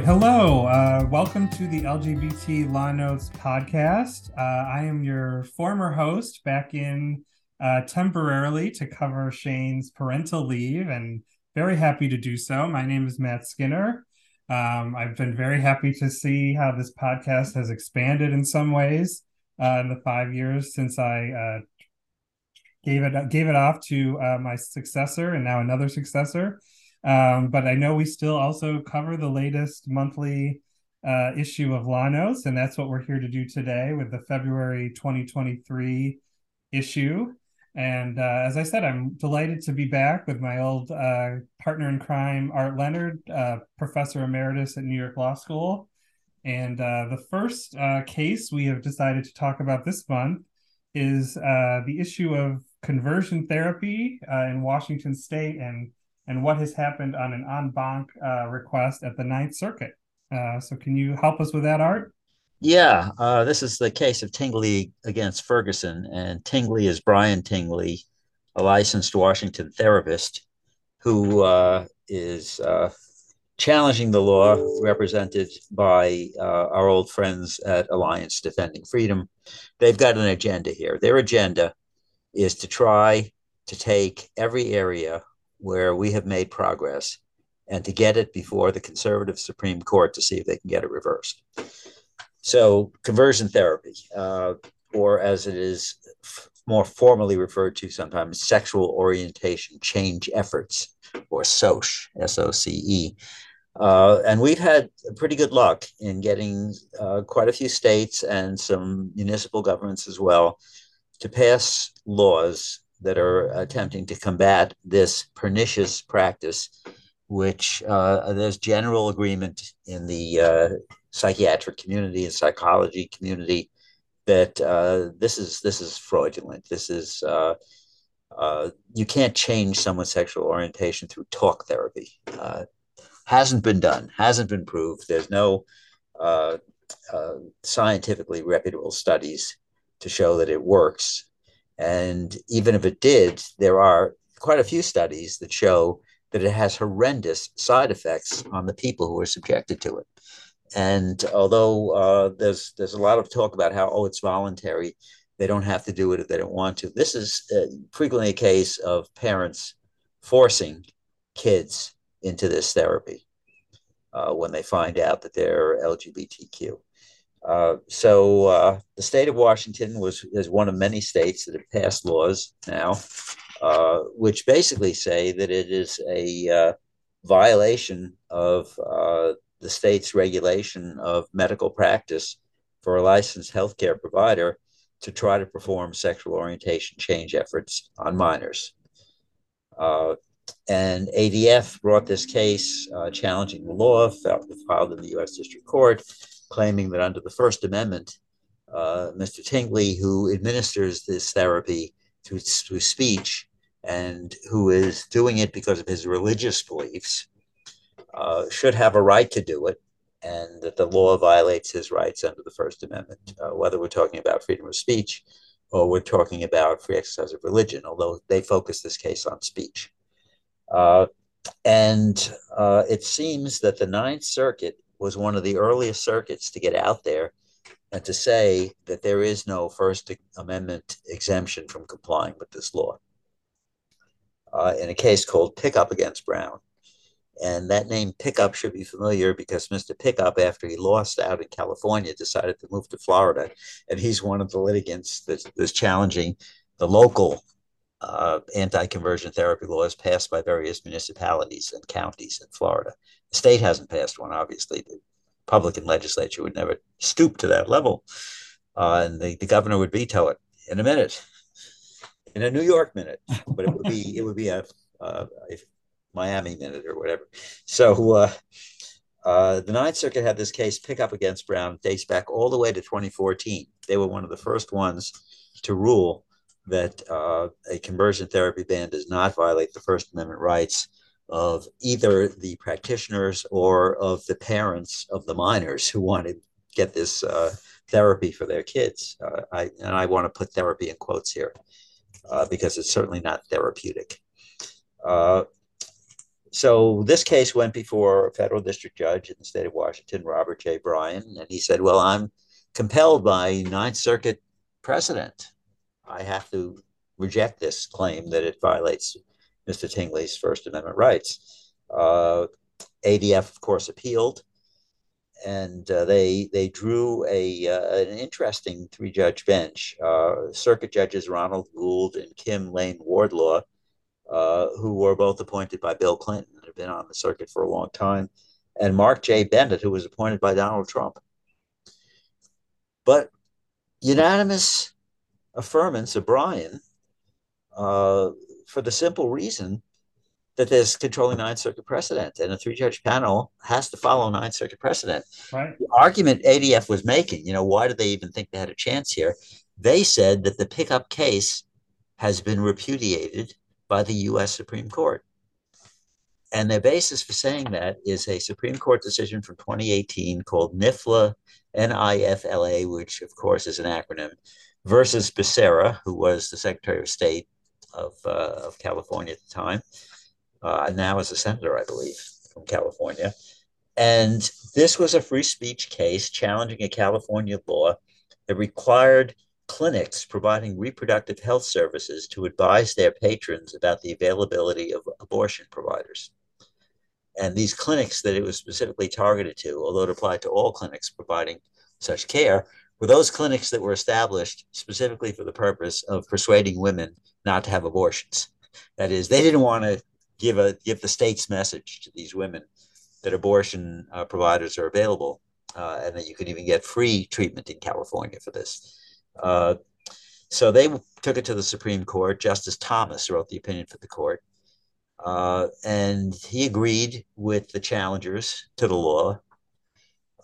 Right. Hello. Uh, welcome to the LGBT Law Notes podcast. Uh, I am your former host back in uh, temporarily to cover Shane's parental leave and very happy to do so. My name is Matt Skinner. Um, I've been very happy to see how this podcast has expanded in some ways uh, in the five years since I uh, gave it gave it off to uh, my successor and now another successor. Um, but I know we still also cover the latest monthly uh, issue of Law Notes, and that's what we're here to do today with the February 2023 issue. And uh, as I said, I'm delighted to be back with my old uh, partner in crime, Art Leonard, uh, professor emeritus at New York Law School. And uh, the first uh, case we have decided to talk about this month is uh, the issue of conversion therapy in Washington State and and what has happened on an en banc request at the Ninth Circuit. so, can you help us with that, Art? Yeah, uh, this is the case of Tingley against Ferguson, and Tingley is Brian Tingley, a licensed Washington therapist who uh, is uh, challenging the law represented by uh, our old friends at Alliance Defending Freedom. They've got an agenda here. Their agenda is to try to take every area where we have made progress and to get it before the conservative Supreme Court to see if they can get it reversed. So, conversion therapy, uh, or as it is f- more formally referred to sometimes, sexual orientation change efforts, or SOCE, S O C E. Uh, and we've had pretty good luck in getting uh, quite a few states and some municipal governments as well to pass laws that are attempting to combat this pernicious practice, which uh, there's general agreement in the uh, psychiatric community and psychology community that uh, this is this is fraudulent. This is uh, uh, you can't change someone's sexual orientation through talk therapy. Uh, hasn't been done. Hasn't been proved. There's no scientifically reputable studies to show that it works. And even if it did, there are quite a few studies that show that it has horrendous side effects on the people who are subjected to it. And although uh, there's there's a lot of talk about how oh it's voluntary, they don't have to do it if they don't want to. This is uh, frequently a case of parents forcing kids into this therapy uh, when they find out that they're LGBTQ. Uh, so uh, the state of Washington was is one of many states that have passed laws now, uh, which basically say that it is a uh, violation of the state's regulation of medical practice for a licensed healthcare provider to try to perform sexual orientation change efforts on minors. Uh, and ADF brought this case uh, challenging the law, filed in the US District Court, claiming that under the First Amendment, uh, Mr. Tingley, who administers this therapy through, through speech and who is doing it because of his religious beliefs, uh, should have a right to do it, and that the law violates his rights under the First Amendment, uh, whether we're talking about freedom of speech or we're talking about free exercise of religion, although they focus this case on speech. Uh, and uh, it seems that the Ninth Circuit was one of the earliest circuits to get out there and to say that there is no First Amendment exemption from complying with this law. Uh, in a case called Pickup against Brown. And that name Pickup should be familiar because Mr. Pickup, after he lost out in California, decided to move to Florida. And he's one of the litigants that's, that's challenging the local uh, anti conversion therapy laws passed by various municipalities and counties in Florida. The state hasn't passed one, obviously. The Republican legislature would never stoop to that level. Uh, and the, the governor would veto it in a minute, in a New York minute. But it would be it would be a, uh, Miami minute or whatever. So uh, uh, the Ninth Circuit had this case Pickup against Brown dates back all the way to 2014. They were one of the first ones to rule that uh, a conversion therapy ban does not violate the First Amendment rights of either the practitioners or of the parents of the minors who want to get this uh, therapy for their kids. Uh, I, and I want to put therapy in quotes here uh, because it's certainly not therapeutic. Uh, so this case went before a federal district judge in the state of Washington, Robert J. Bryan, and he said, "Well, I'm compelled by Ninth Circuit precedent. I have to reject this claim that it violates Mr. Tingley's First Amendment rights." Uh, ADF, of course, appealed, and uh, they they drew a uh, an interesting three judge bench. Uh, circuit judges Ronald Gould and Kim Lane Wardlaw uh, who were both appointed by Bill Clinton and have been on the circuit for a long time, and Mark J. Bennett, who was appointed by Donald Trump. But unanimous affirmance of Bryan uh, for the simple reason that there's controlling Ninth Circuit precedent, and a three-judge panel has to follow Ninth Circuit precedent. Right. The argument ADF was making, you know, why did they even think they had a chance here? They said that the pickup case has been repudiated by the US Supreme Court. And their basis for saying that is a Supreme Court decision from 2018 called NIFLA, N-I-F-L-A, which of course is an acronym, versus Becerra, who was the Secretary of State of, uh, of California at the time, uh, now as a senator, I believe, from California. And this was a free speech case challenging a California law that required clinics providing reproductive health services to advise their patrons about the availability of abortion providers. And these clinics that it was specifically targeted to, although it applied to all clinics providing such care, were those clinics that were established specifically for the purpose of persuading women not to have abortions. That is, they didn't want to give a give the state's message to these women that abortion uh, providers are available uh, and that you can even get free treatment in California for this. Uh, so they took it to the Supreme Court. Justice Thomas wrote the opinion for the court. Uh, and he agreed with the challengers to the law,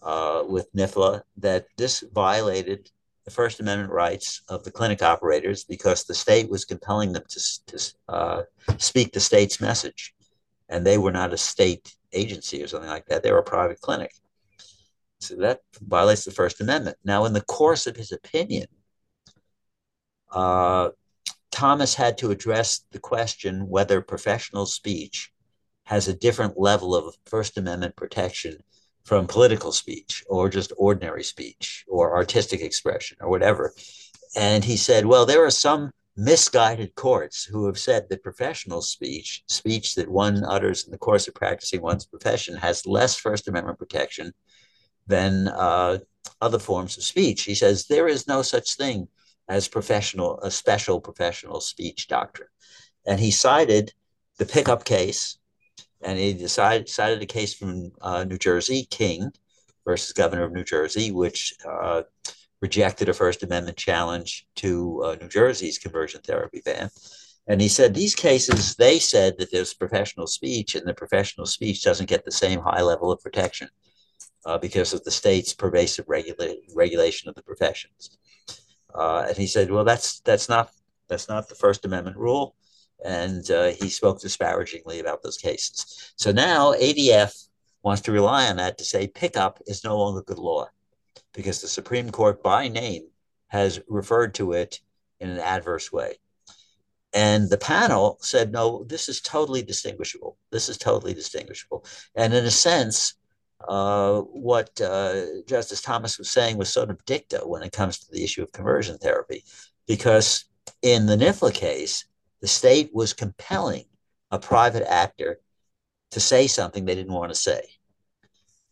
uh, with NIFLA, that this violated the First Amendment rights of the clinic operators because the state was compelling them to, to uh, speak the state's message. And they were not a state agency or something like that, they were a private clinic. So that violates the First Amendment. Now, in the course of his opinion, uh, Thomas had to address the question whether professional speech has a different level of First Amendment protection from political speech or just ordinary speech or artistic expression or whatever. And he said, well, there are some misguided courts who have said that professional speech, speech that one utters in the course of practicing one's profession, has less First Amendment protection than uh, other forms of speech. He says there is no such thing as professional, a special professional speech doctrine. And he cited the pickup case, and he decided, cited a case from uh, New Jersey, King versus governor of New Jersey, which uh, rejected a First Amendment challenge to uh, New Jersey's conversion therapy ban. And he said these cases, they said that there's professional speech, and the professional speech doesn't get the same high level of protection uh, because of the state's pervasive regula- regulation of the professions. Uh, and he said, "Well, that's that's not that's not the First Amendment rule," and uh, he spoke disparagingly about those cases. So now ADF wants to rely on that to say pickup is no longer good law because the Supreme Court, by name, has referred to it in an adverse way. And the panel said, no, this is totally distinguishable. This is totally distinguishable. And in a sense, uh, what uh, Justice Thomas was saying was sort of dicta when it comes to the issue of conversion therapy, because in the NIFLA case, the state was compelling a private actor to say something they didn't want to say.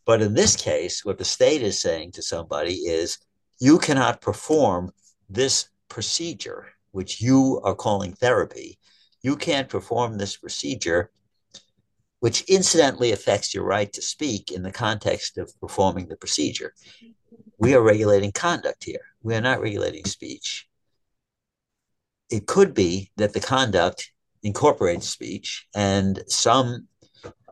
But in this case, what the state is saying to somebody is, you cannot perform this procedure, which you are calling therapy. You can't perform this procedure which incidentally affects your right to speak in the context of performing the procedure. We are regulating conduct here. We are not regulating speech. It could be that the conduct incorporates speech, and some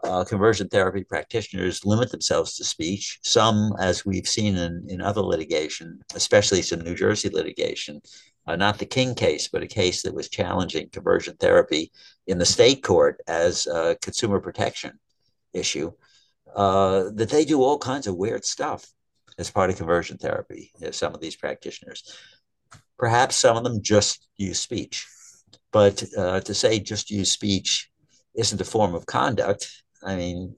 uh, conversion therapy practitioners limit themselves to speech. Some, as we've seen in, in other litigation, especially some New Jersey litigation, uh, not the King case, but a case that was challenging conversion therapy in the state court as a consumer protection issue, uh, that they do all kinds of weird stuff as part of conversion therapy, some of these practitioners. Perhaps some of them just use speech, but uh, to say just use speech isn't a form of conduct. I mean,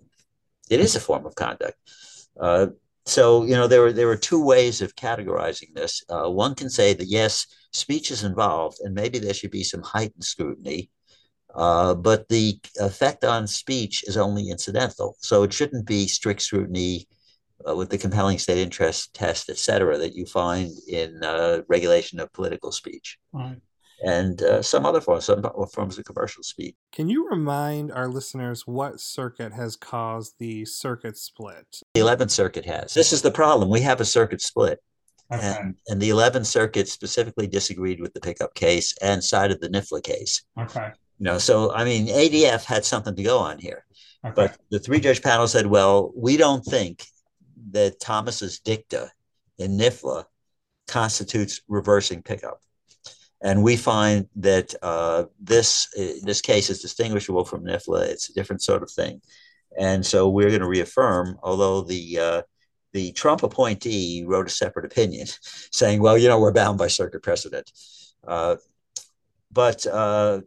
it is a form of conduct. Uh, so you know there were there were two ways of categorizing this. Uh, one can say that yes, speech is involved, and maybe there should be some heightened scrutiny, uh, but the effect on speech is only incidental. So it shouldn't be strict scrutiny uh, with the compelling state interest test, et cetera, that you find in uh, regulation of political speech. Right and uh, some other forms, some forms of commercial speech. Can you remind our listeners what circuit has caused the circuit split? The 11th Circuit has. This is the problem. We have a circuit split. Okay. And, and the 11th Circuit specifically disagreed with the pickup case and sided the NIFLA case. Okay. You know, so I mean, ADF had something to go on here. Okay. But the three judge panel said, well, we don't think that Thomas's dicta in NIFLA constitutes reversing pickup. And we find that uh, this this case is distinguishable from NIFLA. It's a different sort of thing, and so we're going to reaffirm. Although the uh, the Trump appointee wrote a separate opinion, saying, "Well, you know, we're bound by circuit precedent." Uh, but uh,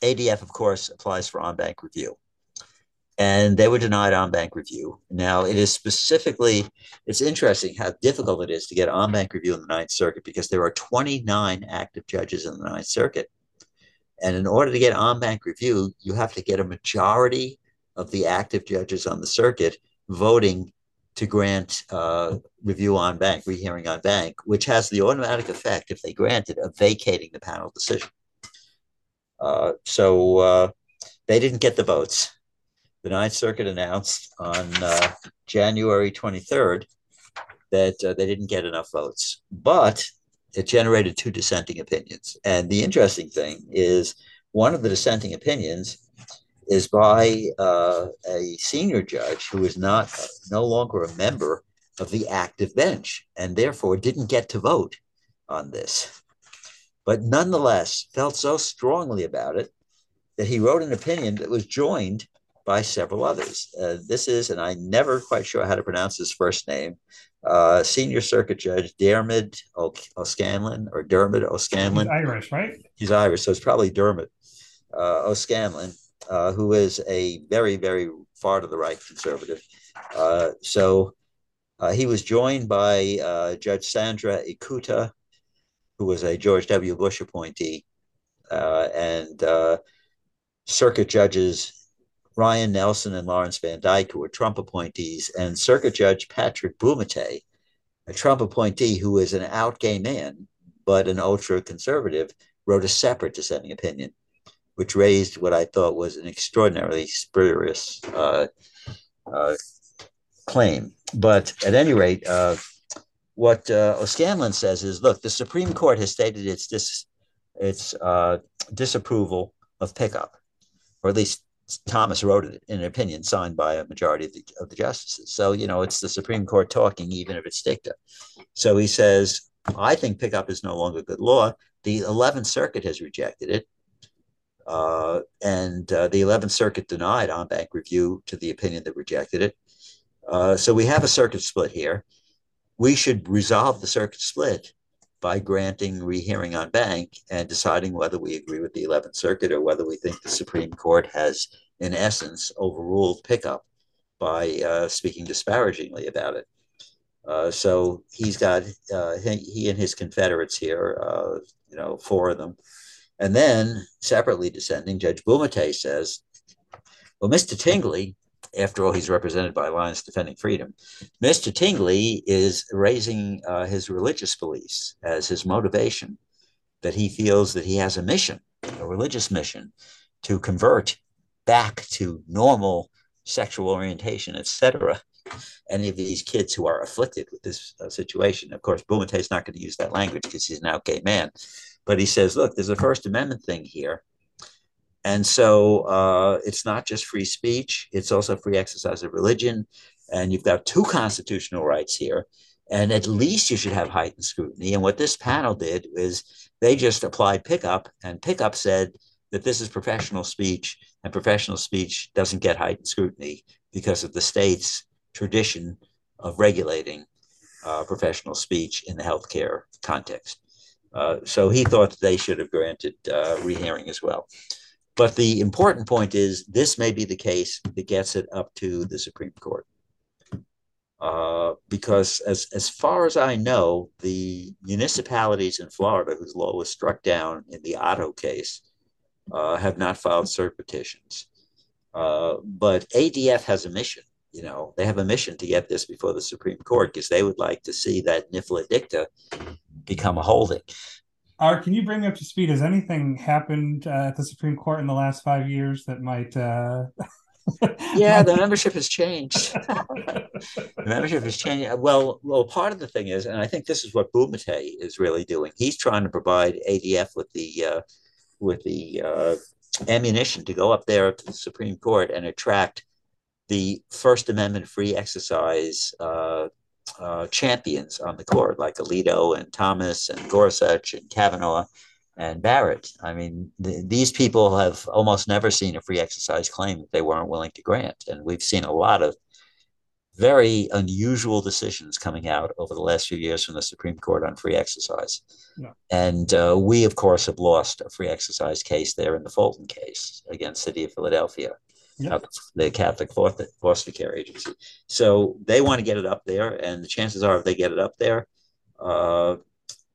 ADF, of course, applies for en banc review and they were denied en banc review. Now, it is specifically, it's interesting how difficult it is to get en banc review in the Ninth Circuit because there are 29 active judges in the Ninth Circuit. And in order to get en banc review, you have to get a majority of the active judges on the circuit voting to grant uh, review en banc, rehearing en banc, which has the automatic effect, if they grant it, of vacating the panel decision. Uh, so uh, they didn't get the votes the Ninth Circuit announced on uh, January 23rd that uh, they didn't get enough votes, but it generated two dissenting opinions. And the interesting thing is, one of the dissenting opinions is by uh, a senior judge who is not no longer a member of the active bench and therefore didn't get to vote on this, but nonetheless felt so strongly about it that he wrote an opinion that was joined by several others. Uh, this is, and I'm never quite sure how to pronounce his first name, uh, Senior Circuit Judge Diarmuid O'Scannlain or Diarmuid O'Scannlain. He's Irish, right? He's Irish, so it's probably Diarmuid uh, O'Scannlain, uh, who is a very, very far to the right conservative. Uh, so uh, he was joined by Judge Sandra Ikuta, who was a George W. Bush appointee, and circuit judges Ryan Nelson and Lawrence Van Dyke, who were Trump appointees, and Circuit Judge Patrick Bumatay, a Trump appointee who is an out gay man, but an ultra conservative, wrote a separate dissenting opinion, which raised what I thought was an extraordinarily spurious uh, uh, claim. But at any rate, uh, what uh, O'Scannlain says is look, the Supreme Court has stated its, dis- its uh, disapproval of pickup, or at least Thomas wrote it in an opinion signed by a majority of the, of the justices. So, you know, it's the Supreme Court talking, even if it's dicta. So he says, I think pickup is no longer good law. The 11th Circuit has rejected it. Uh, and uh, the 11th Circuit denied en banc review to the opinion that rejected it. Uh, so we have a circuit split here. We should resolve the circuit split by granting rehearing en banc and deciding whether we agree with the 11th Circuit or whether we think the Supreme Court has, in essence, overruled pickup by uh, speaking disparagingly about it. Uh, so he's got uh, he, he, and his Confederates here, uh, you know, four of them. And then separately dissenting, Judge Bumatay says, well, Mr. Tingley after all, he's represented by Alliance Defending Freedom. Mr. Tingley is raising uh, his religious beliefs as his motivation, that he feels that he has a mission, a religious mission, to convert back to normal sexual orientation, etc. Any of these kids who are afflicted with this uh, situation. Of course, Bumatay is not going to use that language because he's an out gay man. But he says, look, there's a First Amendment thing here and so uh, it's not just free speech, it's also free exercise of religion. And you've got two constitutional rights here. And at least you should have heightened scrutiny. And what this panel did is they just applied pickup, and pickup said that this is professional speech, and professional speech doesn't get heightened scrutiny because of the state's tradition of regulating uh, professional speech in the healthcare context. Uh, so he thought they should have granted uh, rehearing as well. But the important point is this may be the case that gets it up to the Supreme Court. Uh, because as, as far as I know, the municipalities in Florida whose law was struck down in the Otto case uh, have not filed cert petitions. Uh, but ADF has a mission. You know, they have a mission to get this before the Supreme Court because they would like to see that NIFLA dicta become a holding. Art, can you bring me up to speed? Has anything happened uh, at the Supreme Court in the last five years that might? Uh... yeah, the membership has changed. the membership has changed. Well, well, part of the thing is, and I think this is what Bumatay is really doing. He's trying to provide ADF with the uh, with the uh, ammunition to go up there to the Supreme Court and attract the First Amendment free exercise uh, champions on the court, like Alito and Thomas and Gorsuch and Kavanaugh and Barrett. I mean, th- these people have almost never seen a free exercise claim that they weren't willing to grant. And we've seen a lot of very unusual decisions coming out over the last few years from the Supreme Court on free exercise. Yeah. And uh, we, of course, have lost a free exercise case there in the Fulton case against City of Philadelphia yeah. the Catholic foster care agency. So they want to get it up there, and the chances are, if they get it up there, uh,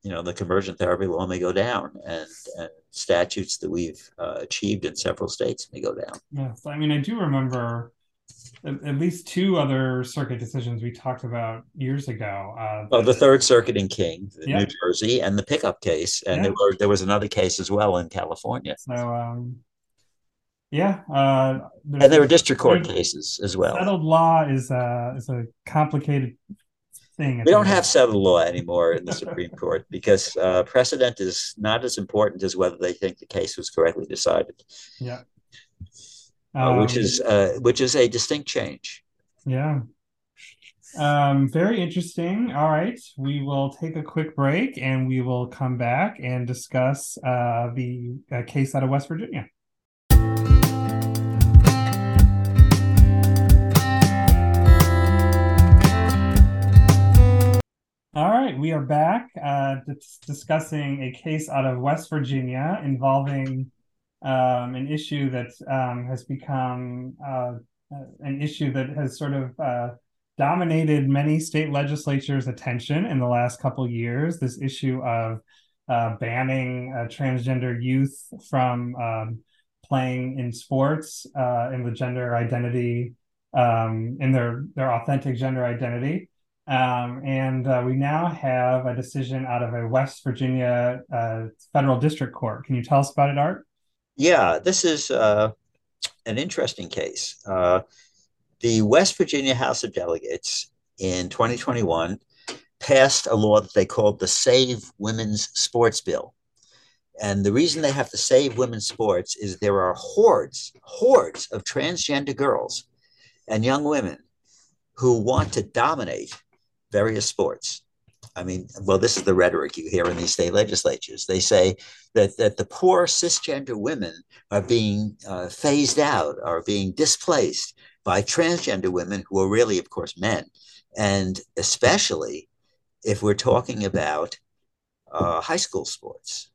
you know, the conversion therapy law may go down, and, and statutes that we've uh, achieved in several states may go down. Yes, I mean, I do remember at, at least two other circuit decisions we talked about years ago. Uh, well, the Third Circuit in King, yeah. New Jersey, and the pickup case, and yeah. there were there was another case as well in California. So. Um, yeah, uh, and there were district court cases as well. Settled law is a is a complicated thing. We don't have settled law anymore in the Supreme Court because uh, precedent is not as important as whether they think the case was correctly decided. Yeah, uh, which um, is uh, which is a distinct change. Yeah. Um, very interesting. All right, we will take a quick break and we will come back and discuss uh, the uh, case out of West Virginia. All right, we are back uh, discussing a case out of West Virginia involving um, an issue that um, has become uh, uh, an issue that has sort of uh, dominated many state legislatures' attention in the last couple years. This issue of uh, banning uh, transgender youth from um, playing in sports in the gender identity um, in their their authentic gender identity. Um, and uh, we now have a decision out of a West Virginia uh, federal district court. Can you tell us about it, Art? Yeah, this is uh, an interesting case. Uh, the West Virginia House of Delegates in 2021 passed a law that they called the Save Women's Sports Bill. And the reason they have to save women's sports is there are hordes, hordes of transgender girls and young women who want to dominate various sports. I mean, well, this is the rhetoric you hear in these state legislatures. They say that, that the poor cisgender women are being uh, phased out, are being displaced by transgender women who are really, of course, men. And especially if we're talking about uh, high school sports,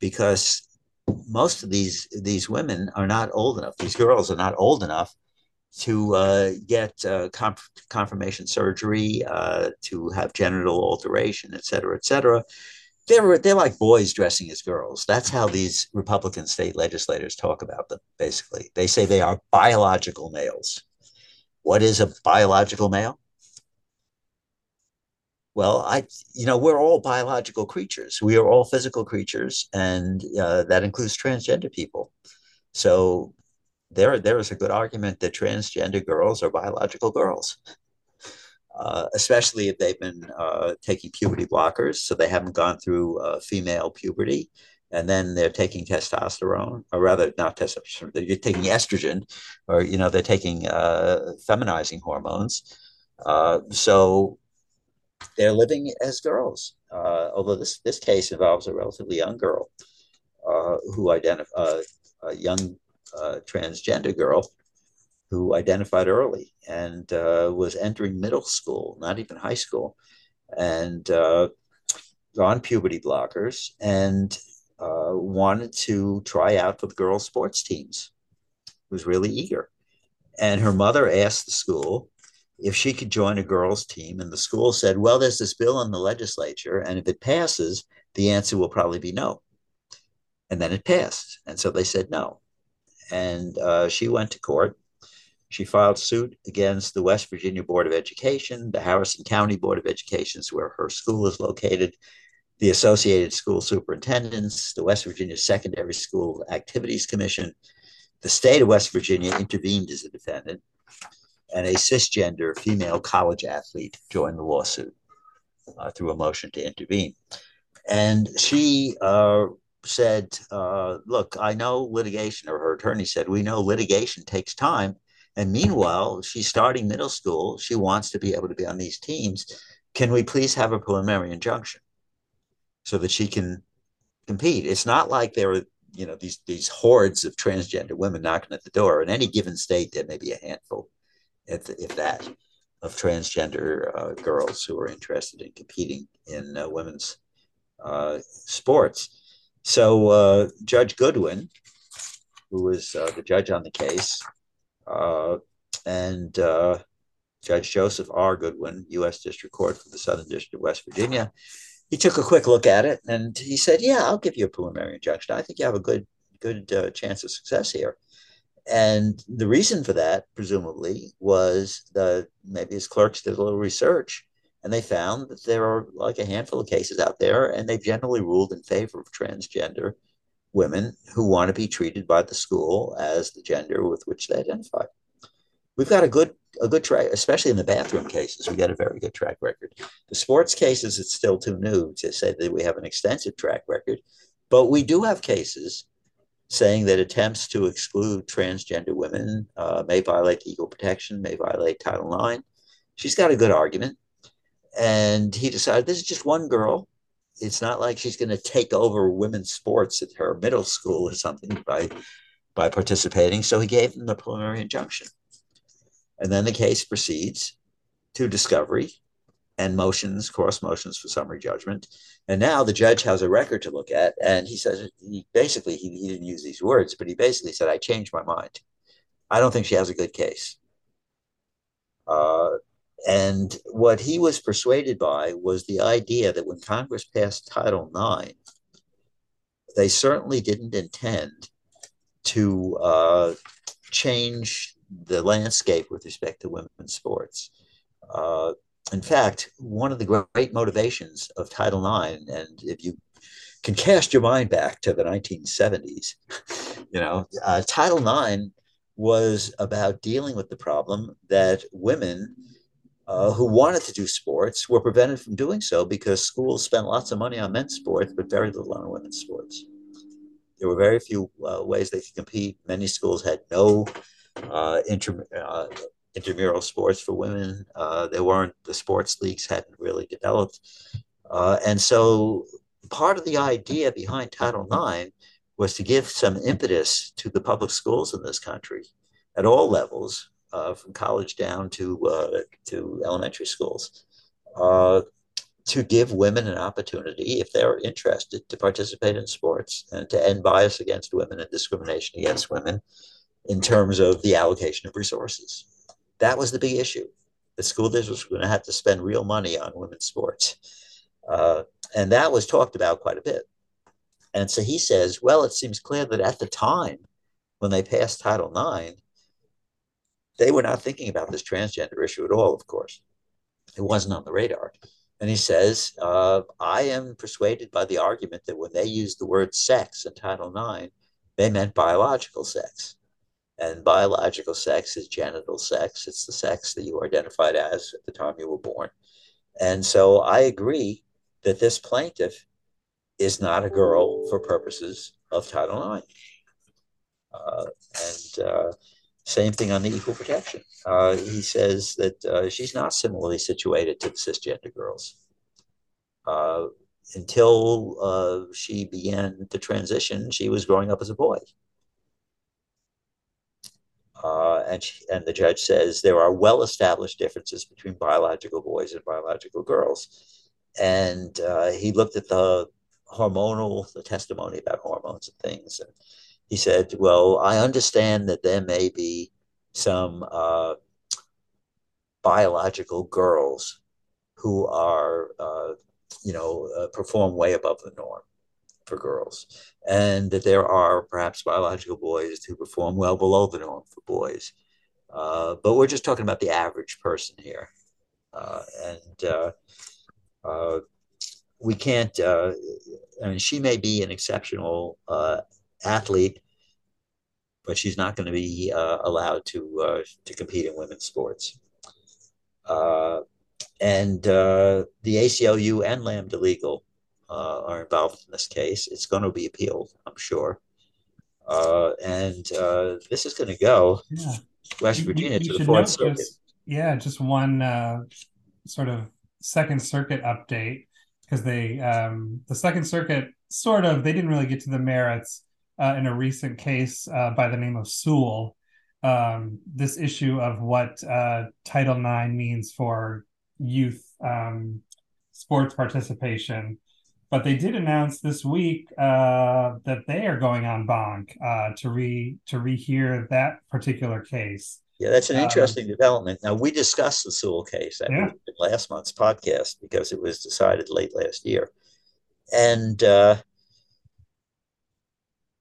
because most of these these women are not old enough. These girls are not old enough to uh, get uh, conf- confirmation surgery, uh, to have genital alteration, et cetera, et cetera. They're, they're like boys dressing as girls. That's how these Republican state legislators talk about them, basically. They say they are biological males. What is a biological male? Well, I, you know, we're all biological creatures. We are all physical creatures, and uh, that includes transgender people. So there there is a good argument that transgender girls are biological girls, uh, especially if they've been uh, taking puberty blockers, so they haven't gone through uh, female puberty, and then they're taking testosterone, or rather not testosterone, they're taking estrogen, or you know they're taking uh, feminizing hormones. Uh, so they're living as girls. Uh, although this this case involves a relatively young girl who identify a young uh, transgender girl who identified early and uh, was entering middle school, not even high school, and uh, on puberty blockers. And uh, wanted to try out for the girls' sports teams, was really eager. And her mother asked the school if she could join a girls' team. And the school said, Well, there's this bill in the legislature, and if it passes, the answer will probably be no. And then it passed. And so they said no. And uh, she went to court. She filed suit against the West Virginia Board of Education, the Harrison County Board of Education, where her school is located, the Associated School Superintendents, the West Virginia Secondary School Activities Commission. The state of West Virginia intervened as a defendant, and a cisgender female college athlete joined the lawsuit uh, through a motion to intervene. And she uh, said, uh, Look, I know litigation, or her attorney said, We know litigation takes time. And meanwhile, she's starting middle school. She wants to be able to be on these teams. Can we please have a preliminary injunction? so that she can compete. It's not like there are, you know, these these hordes of transgender women knocking at the door. In any given state, there may be a handful, if, if that, of transgender uh, girls who are interested in competing in uh, women's uh, sports. So uh, Judge Goodwin, who was uh, the judge on the case, uh, and Judge Joseph R. Goodwin, U.S. District Court for the Southern District of West Virginia, he took a quick look at it and he said, "Yeah, I'll give you a preliminary injunction. I think you have a good good uh, chance of success here." And the reason for that, presumably, was that maybe his clerks did a little research and they found that there are like a handful of cases out there, and they've generally ruled in favor of transgender women who want to be treated by the school as the gender with which they identify. We've got a good a good track, especially in the bathroom cases. We got a very good track record. The sports cases, it's still too new to say that we have an extensive track record, but we do have cases saying that attempts to exclude transgender women uh, may violate equal protection, may violate Title IX. She's got a good argument. And he decided this is just one girl. It's not like she's going to take over women's sports at her middle school or something by, by participating. So he gave them the preliminary injunction. And then the case proceeds to discovery and motions, cross motions for summary judgment. And now the judge has a record to look at. And he says, he basically, he, he didn't use these words, but he basically said, I changed my mind. I don't think she has a good case. Uh, and what he was persuaded by was the idea that when Congress passed Title IX, they certainly didn't intend to uh, change the landscape with respect to women's sports. Uh, in fact, one of the great motivations of Title IX, and if you can cast your mind back to the 1970s, you know, uh, Title IX was about dealing with the problem that women uh, who wanted to do sports were prevented from doing so because schools spent lots of money on men's sports, but very little on women's sports. There were very few uh, ways they could compete. Many schools had no uh, inter, uh, intramural sports for women. Uh, there weren't the sports leagues hadn't really developed, and so part of the idea behind Title IX was to give some impetus to the public schools in this country at all levels, uh, from college down to uh, to elementary schools. to give women an opportunity, if they're interested, to participate in sports and to end bias against women and discrimination against women, in terms of the allocation of resources. That was the big issue. The school district was going to have to spend real money on women's sports. Uh, and that was talked about quite a bit. And so he says, well, it seems clear that at the time when they passed Title IX, they were not thinking about this transgender issue at all, of course. It wasn't on the radar. And he says, uh, I am persuaded by the argument that when they used the word sex in Title IX, they meant biological sex. And biological sex is genital sex. It's the sex that you identified as at the time you were born. And so I agree that this plaintiff is not a girl for purposes of Title IX. Uh, and uh, same thing on the equal protection. Uh, he says that uh, she's not similarly situated to the cisgender girls. Uh, until uh, she began to transition, she was growing up as a boy. Uh, and, she, and the judge says there are well established differences between biological boys and biological girls. And uh, he looked at the hormonal, the testimony about hormones and things. And he said, Well, I understand that there may be some uh, biological girls who are, uh, you know, uh, perform way above the norm for girls, and that there are perhaps biological boys who perform well below the norm for boys. Uh, but we're just talking about the average person here. Uh, and uh, we can't, I mean, she may be an exceptional athlete, but she's not going to be allowed to, to compete in women's sports. and the ACLU and Lambda Legal uh, are involved in this case. It's going to be appealed, I'm sure. Uh, and uh, this is going to go yeah. West Virginia to the Fourth Circuit. Just, yeah, just one uh, sort of Second Circuit update because they um, the Second Circuit sort of they didn't really get to the merits uh, in a recent case uh, by the name of Soule. Um, this issue of what Title IX means for youth um, sports participation but they did announce this week uh, that they are going en banc uh, to re to rehear that particular case. Yeah, that's an um, interesting um, development. Now we discussed the Soule case yeah. last month's podcast because it was decided late last year, and uh,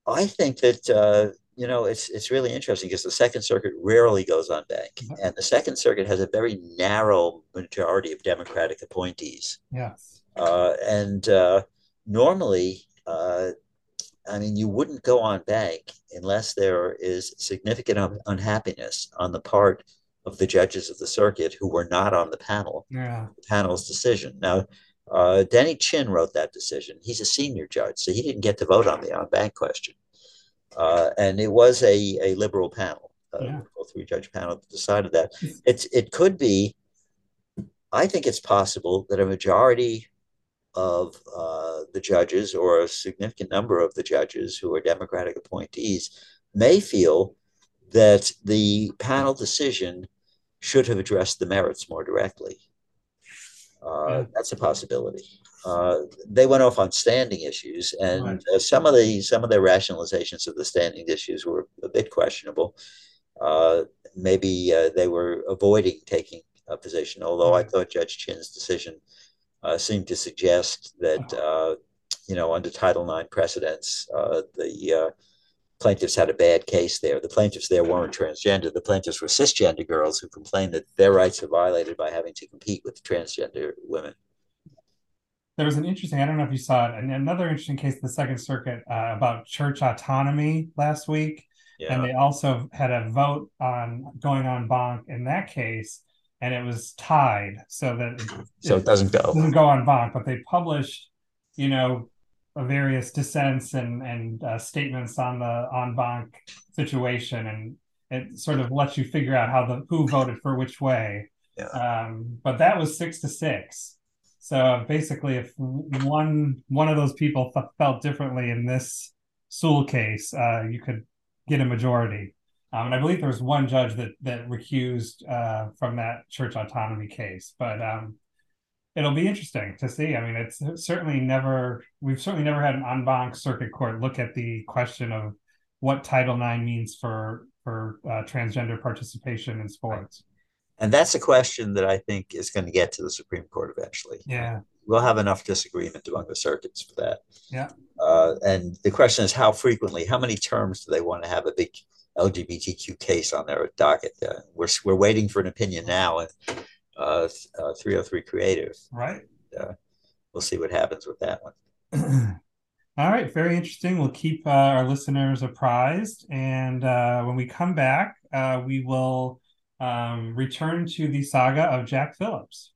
I think that uh, you know it's it's really interesting because the Second Circuit rarely goes en banc, mm-hmm. and the Second Circuit has a very narrow majority of Democratic appointees. Yes uh, and uh, normally, uh, I mean, you wouldn't go en banc unless there is significant un- unhappiness on the part of the judges of the circuit who were not on the panel, yeah. the panel's decision. Now, uh, Denny Chin wrote that decision. He's a senior judge, so he didn't get to vote on the en banc question. Uh, and it was a, a liberal panel, a yeah. three judge panel that decided that. It's, it could be, I think it's possible that a majority of uh, the judges or a significant number of the judges who are Democratic appointees may feel that the panel decision should have addressed the merits more directly. Uh. That's a possibility. Uh, they went off on standing issues, and right. uh, some of the some of their rationalizations of the standing issues were a bit questionable. Uh, maybe uh, they were avoiding taking a position, although. I thought Judge Chin's decision uh, seem to suggest that, uh, you know, under Title IX precedents, uh, the uh, plaintiffs had a bad case there. The plaintiffs there weren't transgender. The plaintiffs were cisgender girls who complained that their rights are violated by having to compete with transgender women. There was an interesting, I don't know if you saw it, and another interesting case, the Second Circuit, uh, about church autonomy last week. Yeah. And they also had a vote on going en banc in that case and it was tied so that so it, it doesn't go doesn't go en banc but they published you know various dissents and and uh, statements on the en banc situation and it sort of lets you figure out how the who voted for which way yeah. um, but that was six to six so basically if one one of those people felt differently in this Soule case uh, you could get a majority um, and I believe there was one judge that that recused uh, from that church autonomy case. But um, it'll be interesting to see. I mean, it's certainly never we've certainly never had an en banc circuit court look at the question of what Title IX means for for uh, transgender participation in sports. And that's a question that I think is going to get to the Supreme Court eventually. Yeah, we'll have enough disagreement among the circuits for that. Yeah. Uh, and the question is how frequently, how many terms do they want to have a big LGBTQ case on their docket. Uh, we're, we're waiting for an opinion now and uh, uh, 303 Creative. Right. Uh, we'll see what happens with that one. All right, very interesting. We'll keep uh, our listeners apprised. And uh, when we come back, uh, we will um, return to the saga of Jack Phillips.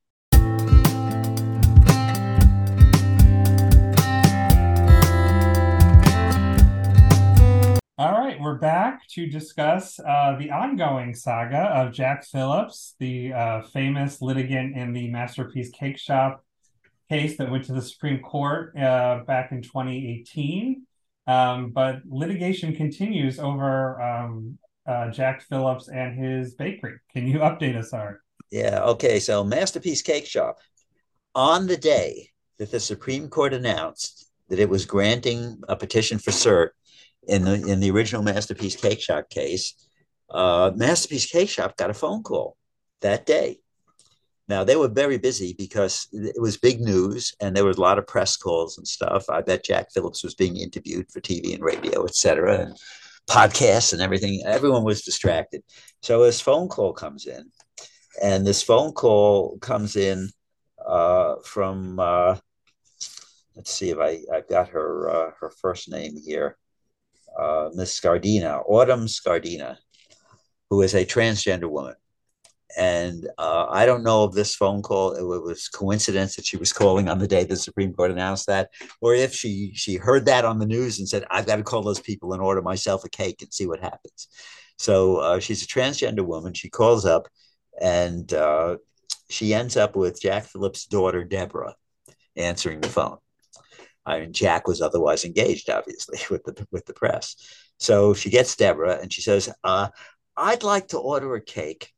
All right, we're back to discuss uh, the ongoing saga of Jack Phillips, the uh, famous litigant in the Masterpiece Cakeshop case that went to the Supreme Court uh, back in 2018. Um, but litigation continues over um, uh, Jack Phillips and his bakery. Can you update us, Art? Yeah, okay. So, Masterpiece Cakeshop, on the day that the Supreme Court announced that it was granting a petition for cert in the in the original Masterpiece Cakeshop case. Uh, Masterpiece Cakeshop got a phone call that day. Now they were very busy because it was big news and there was a lot of press calls and stuff. I bet Jack Phillips was being interviewed for TV and radio, et cetera, and podcasts and everything. Everyone was distracted. So this phone call comes in, and this phone call comes in uh, from uh, let's see if I I've got her uh, her first name here, uh, Miss Scardina, Autumn Scardina, who is a transgender woman. And uh, I don't know if this phone call it was coincidence that she was calling on the day the Supreme Court announced that, or if she she heard that on the news and said, "I've got to call those people and order myself a cake and see what happens." So uh, she's a transgender woman. She calls up, and uh, she ends up with Jack Phillips' daughter Deborah answering the phone. I mean, Jack was otherwise engaged, obviously, with the with the press. So she gets Deborah, and she says, uh, "I'd like to order a cake."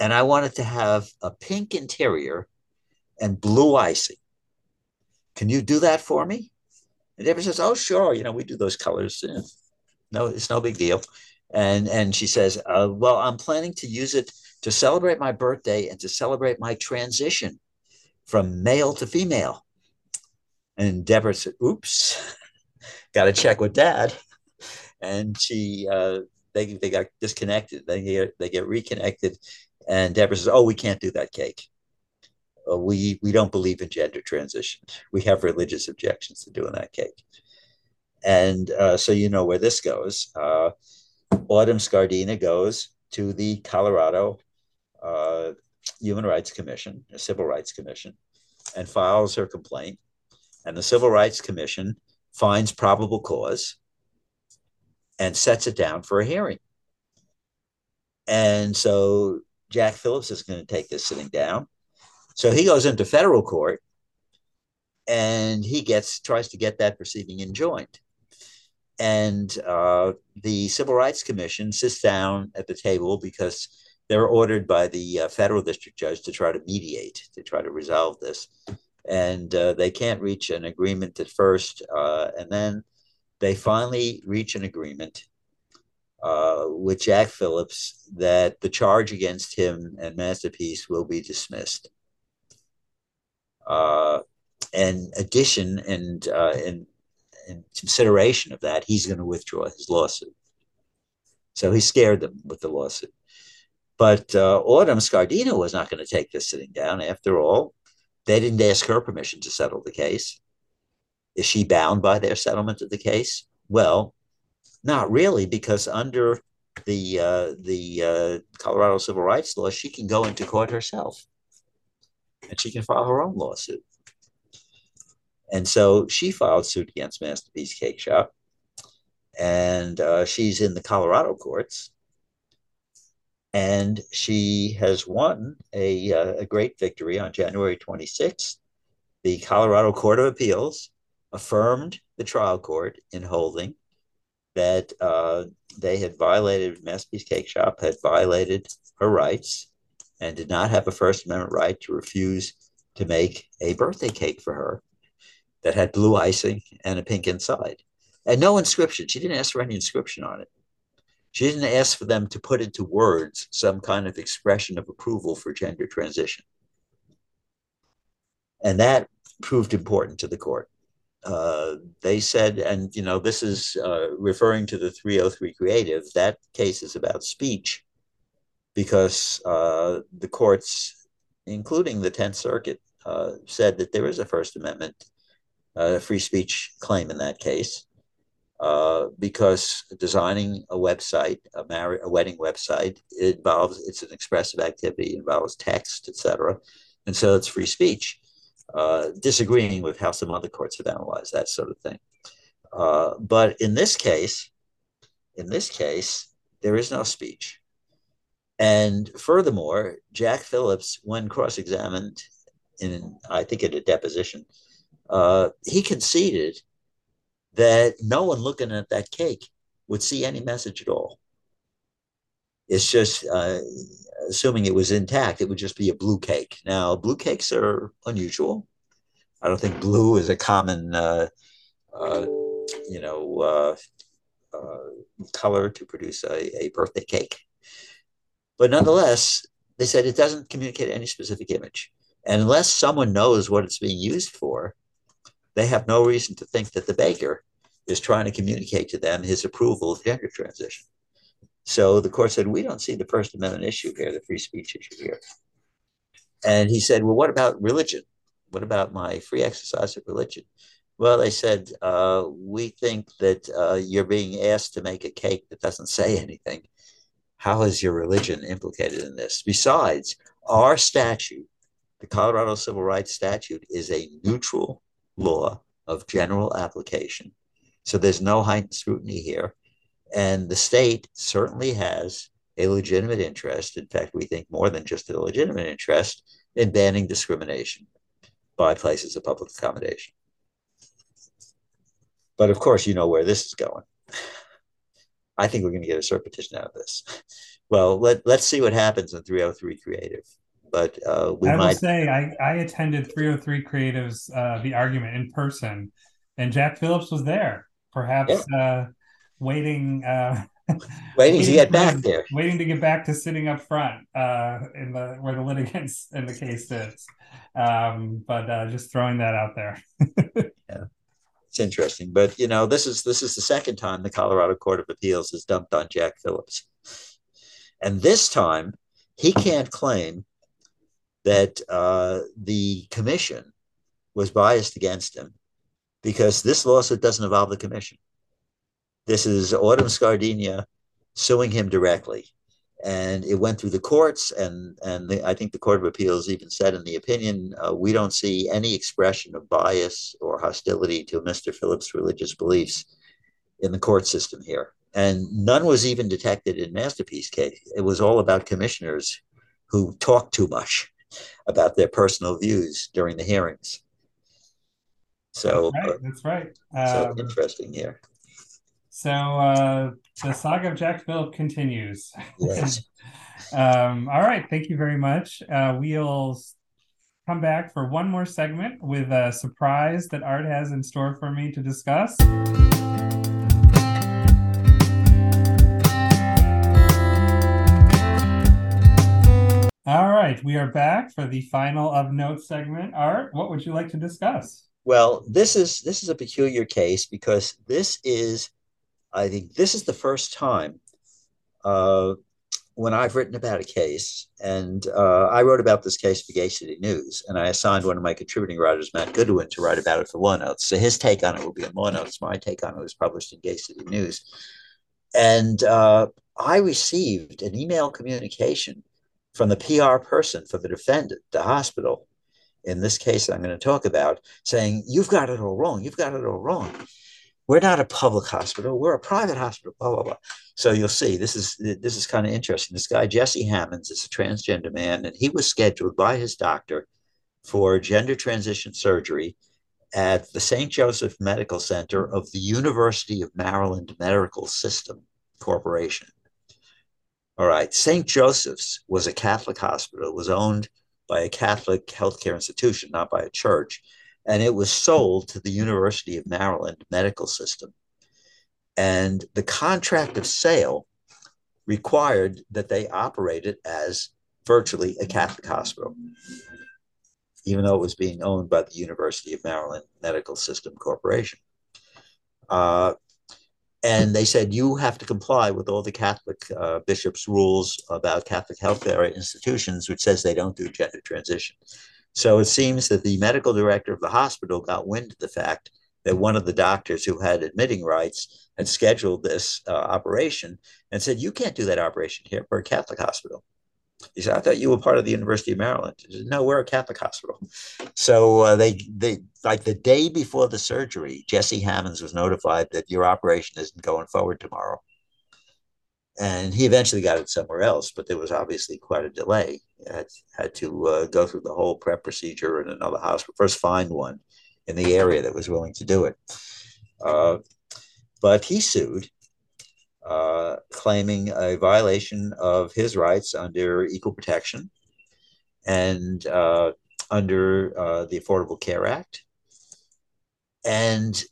and I want it to have a pink interior and blue icing. Can you do that for me? And Deborah says, "Oh, sure. You know, we do those colors. No, it's no big deal." And and she says, uh, "Well, I'm planning to use it to celebrate my birthday and to celebrate my transition from male to female." And Deborah said, "Oops, got to check with Dad." And she, uh, they they got disconnected. They get they get reconnected, and Deborah says, "Oh, we can't do that cake. Uh, we we don't believe in gender transition. We have religious objections to doing that cake." And uh, so you know where this goes. Uh, Autumn Scardina goes to the Colorado uh, Human Rights Commission, Civil Rights Commission, and files her complaint. And the Civil Rights Commission finds probable cause and sets it down for a hearing. And so Jack Phillips is going to take this sitting down. So he goes into federal court and he gets tries to get that proceeding enjoined. And uh, the Civil Rights Commission sits down at the table because they're ordered by the uh, federal district judge to try to mediate, to try to resolve this. And uh, they can't reach an agreement at first. Uh, and then they finally reach an agreement uh, with Jack Phillips that the charge against him and Masterpiece will be dismissed. Uh, in addition, and uh, in, in consideration of that, he's going to withdraw his lawsuit. So he scared them with the lawsuit. But uh, Autumn Scardina was not going to take this sitting down. After all, they didn't ask her permission to settle the case. Is she bound by their settlement of the case? Well, not really, because under the uh, the uh, Colorado civil rights law, she can go into court herself, and she can file her own lawsuit. And so she filed suit against Masterpiece Cakeshop, and uh, she's in the Colorado courts, and she has won a, uh, a great victory on January 26th. The Colorado Court of Appeals affirmed the trial court in holding that uh, they had violated Masterpiece Cakeshop had violated her rights and did not have a First Amendment right to refuse to make a birthday cake for her that had blue icing and a pink inside and no inscription. She didn't ask for any inscription on it. She didn't ask for them to put into words some kind of expression of approval for gender transition. And that proved important to the court. Uh, they said, and you know, this is uh, referring to the 303 Creative, that case is about speech because uh, the courts, including the 10th Circuit, uh, said that there is a First Amendment uh, free speech claim in that case. Because designing a website, a, mar- a wedding website, it involves it's an expressive activity, it involves text, etc., and so it's free speech uh, disagreeing with how some other courts have analyzed that sort of thing. Uh, but in this case, in this case, there is no speech. And furthermore, Jack Phillips, when cross-examined in, I think, at a deposition, uh, he conceded that no one looking at that cake would see any message at all. It's just uh, assuming it was intact, it would just be a blue cake. Now, blue cakes are unusual. I don't think blue is a common uh, uh, you know, uh, uh, color to produce a, a birthday cake. But nonetheless, they said it doesn't communicate any specific image. And unless someone knows what it's being used for, they have no reason to think that the baker is trying to communicate to them his approval of gender transition. So the court said, we don't see the First Amendment issue here, the free speech issue here. And he said, well, what about religion? What about my free exercise of religion? Well, they said, uh, we think that uh, you're being asked to make a cake that doesn't say anything. How is your religion implicated in this? Besides, our statute, the Colorado Civil Rights Statute, is a neutral law of general application. So there's no heightened scrutiny here. And the state certainly has a legitimate interest. In fact, we think more than just a legitimate interest in banning discrimination by places of public accommodation. But of course, you know where this is going. I think we're going to get a cert petition out of this. Well, let, let's see what happens in 303 Creative. But uh, we I will might say I, I attended 303 Creative's uh, the argument in person, and Jack Phillips was there, perhaps yeah. uh, waiting uh, waiting to get back there, waiting to get back to sitting up front uh, in the where the litigants in the case sits. Um, but uh, just throwing that out there. yeah, it's interesting. But you know, this is this is the second time the Colorado Court of Appeals has dumped on Jack Phillips, and this time he can't claim that uh, the commission was biased against him because this lawsuit doesn't involve the commission. This is Autumn Scardina suing him directly. And it went through the courts, and, and the, I think the Court of Appeals even said in the opinion, uh, we don't see any expression of bias or hostility to Mr. Phillips' religious beliefs in the court system here. And none was even detected in Masterpiece case. It was all about commissioners who talked too much about their personal views during the hearings. So that's right. That's right. Um, so interesting here. So uh, the saga of Jack Phillip continues. Yes. um, all right. Thank you very much. Uh, we'll come back for one more segment with a surprise that Art has in store for me to discuss. All right, we are back for the final of note segment. Art, what would you like to discuss? Well, this is this is a peculiar case because this is I think this is the first time uh, when I've written about a case, and uh, I wrote about this case for Gay City News, and I assigned one of my contributing writers, Matt Goodwin, to write about it for Law Notes. So his take on it will be in Law Notes. My take on it was published in Gay City News. And uh, I received an email communication from the PR person for the defendant, the hospital, in this case I'm going to talk about, saying, You've got it all wrong. You've got it all wrong. We're not a public hospital. We're a private hospital blah blah blah. So you'll see this is this is kind of interesting. This guy jesse hammonds is a transgender man and he was scheduled by his doctor for gender transition surgery at the st joseph medical center of the university of maryland medical system corporation. All right. St joseph's was a catholic hospital. It was owned by a catholic healthcare institution not by a church and it was sold to the University of Maryland medical system. And the contract of sale required that they operate it as virtually a Catholic hospital, even though it was being owned by the University of Maryland Medical System Corporation. Uh, and they said you have to comply with all the Catholic uh, bishops' rules about Catholic healthcare institutions, which says they don't do gender transition. So it seems that the medical director of the hospital got wind of the fact that one of the doctors who had admitting rights had scheduled this uh, operation and said, You can't do that operation here. We're a Catholic hospital. He said, I thought you were part of the University of Maryland. Said, no, we're a Catholic hospital. So uh, they, they, like the day before the surgery, Jesse Hammonds was notified that your operation isn't going forward tomorrow and he eventually got it somewhere else, but there was obviously quite a delay. Had, had to uh, go through the whole prep procedure in another hospital, first find one in the area that was willing to do it. Uh, but he sued, uh, claiming a violation of his rights under equal protection and uh, under uh, the Affordable Care Act. And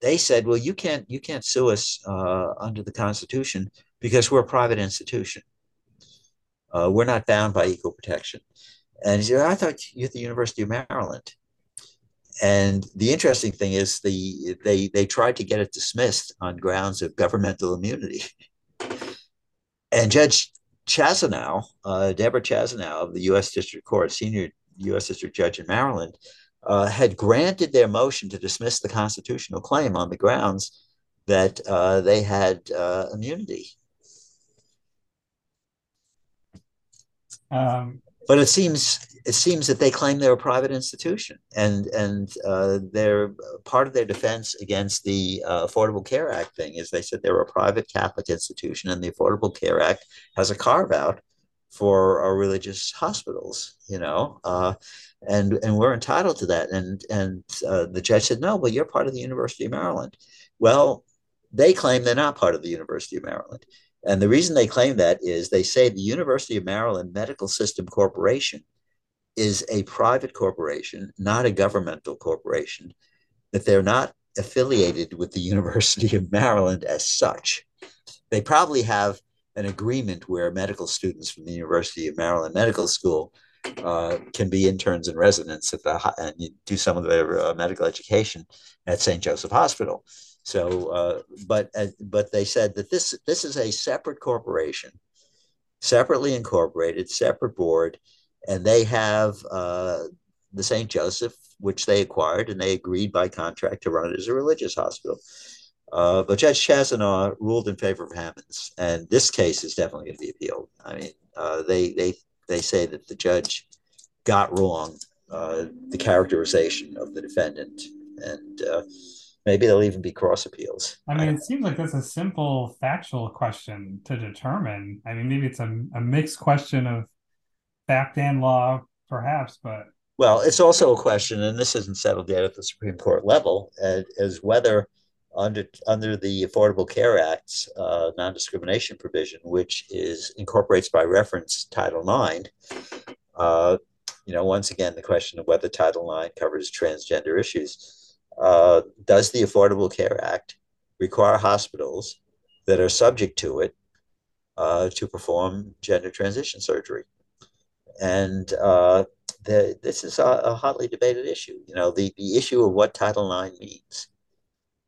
they said, well, you can't you can't sue us uh, under the Constitution because we're a private institution. We're not bound by equal protection. And he said, I thought you're at the University of Maryland. And the interesting thing is the they they tried to get it dismissed on grounds of governmental immunity. And Judge Chasanow, uh, Deborah Chasanow of the U.S. District Court, senior U.S. District Judge in Maryland, uh, had granted their motion to dismiss the constitutional claim on the grounds that uh, they had uh, immunity. Um, but it seems it seems that they claim they're a private institution, and and uh, they're part of their defense against the uh, Affordable Care Act thing is they said they're a private Catholic institution, and the Affordable Care Act has a carve out for our religious hospitals, you know, uh, and and we're entitled to that. And and uh, the judge said, no, well, you're part of the University of Maryland. Well, they claim they're not part of the University of Maryland. And the reason they claim that is they say the University of Maryland Medical System Corporation is a private corporation, not a governmental corporation, that they're not affiliated with the University of Maryland as such. They probably have an agreement where medical students from the University of Maryland Medical School uh, can be interns and residents at the and do some of their uh, medical education at St. Joseph Hospital. So, uh, but uh, but they said that this this is a separate corporation, separately incorporated, separate board, and they have uh, the St. Joseph, which they acquired, and they agreed by contract to run it as a religious hospital. Uh, but Judge Chasanow ruled in favor of Hammonds, and this case is definitely going to be appealed. I mean, uh, they they they say that the judge got wrong uh, the characterization of the defendant, and maybe there'll even be cross appeals. I mean, it seems like that's a simple factual question to determine. I mean, maybe it's a, a mixed question of fact and law, perhaps, but well, it's also a question, and this isn't settled yet at the Supreme Court level, as whether under under the Affordable Care Act's uh, non-discrimination provision, which is incorporates by reference Title IX. Uh, you know, once again, the question of whether Title IX covers transgender issues. Uh, does the Affordable Care Act require hospitals that are subject to it uh, to perform gender transition surgery? And uh, the, this is a, a, hotly debated issue. You know, the, the issue of what Title IX means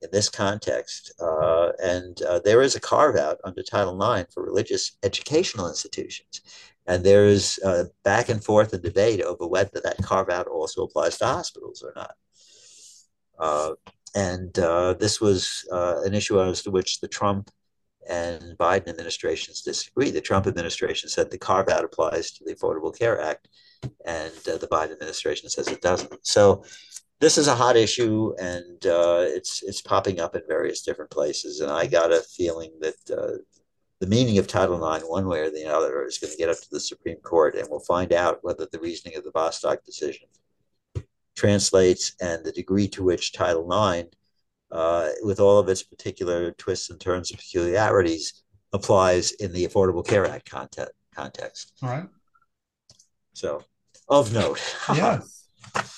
in this context. Uh, and uh, there is a carve out under Title IX for religious educational institutions. And there is uh, back and forth and debate over whether that carve out also applies to hospitals or not. Uh, and uh, this was uh, an issue as to which the Trump and Biden administrations disagree. The Trump administration said the carve out applies to the Affordable Care Act, and the Biden administration says it doesn't. So this is a hot issue, and uh, it's it's popping up in various different places. And I got a feeling that uh, the meaning of Title IX, one way or the other, is going to get up to the Supreme Court, and we'll find out whether the reasoning of the Bostock decision translates and the degree to which Title IX, uh, with all of its particular twists and turns and peculiarities, applies in the Affordable Care Act context. context. All right. So, of note. yes.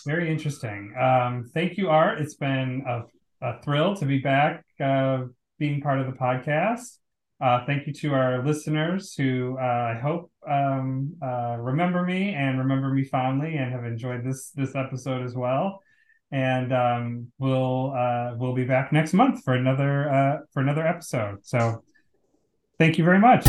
Very interesting. Um, thank you, Art. It's been a, a thrill to be back uh, being part of the podcast. Uh, thank you to our listeners who uh, I hope um, uh, remember me and remember me fondly and have enjoyed this this episode as well. And um, we'll uh, we'll be back next month for another uh, for another episode. So thank you very much.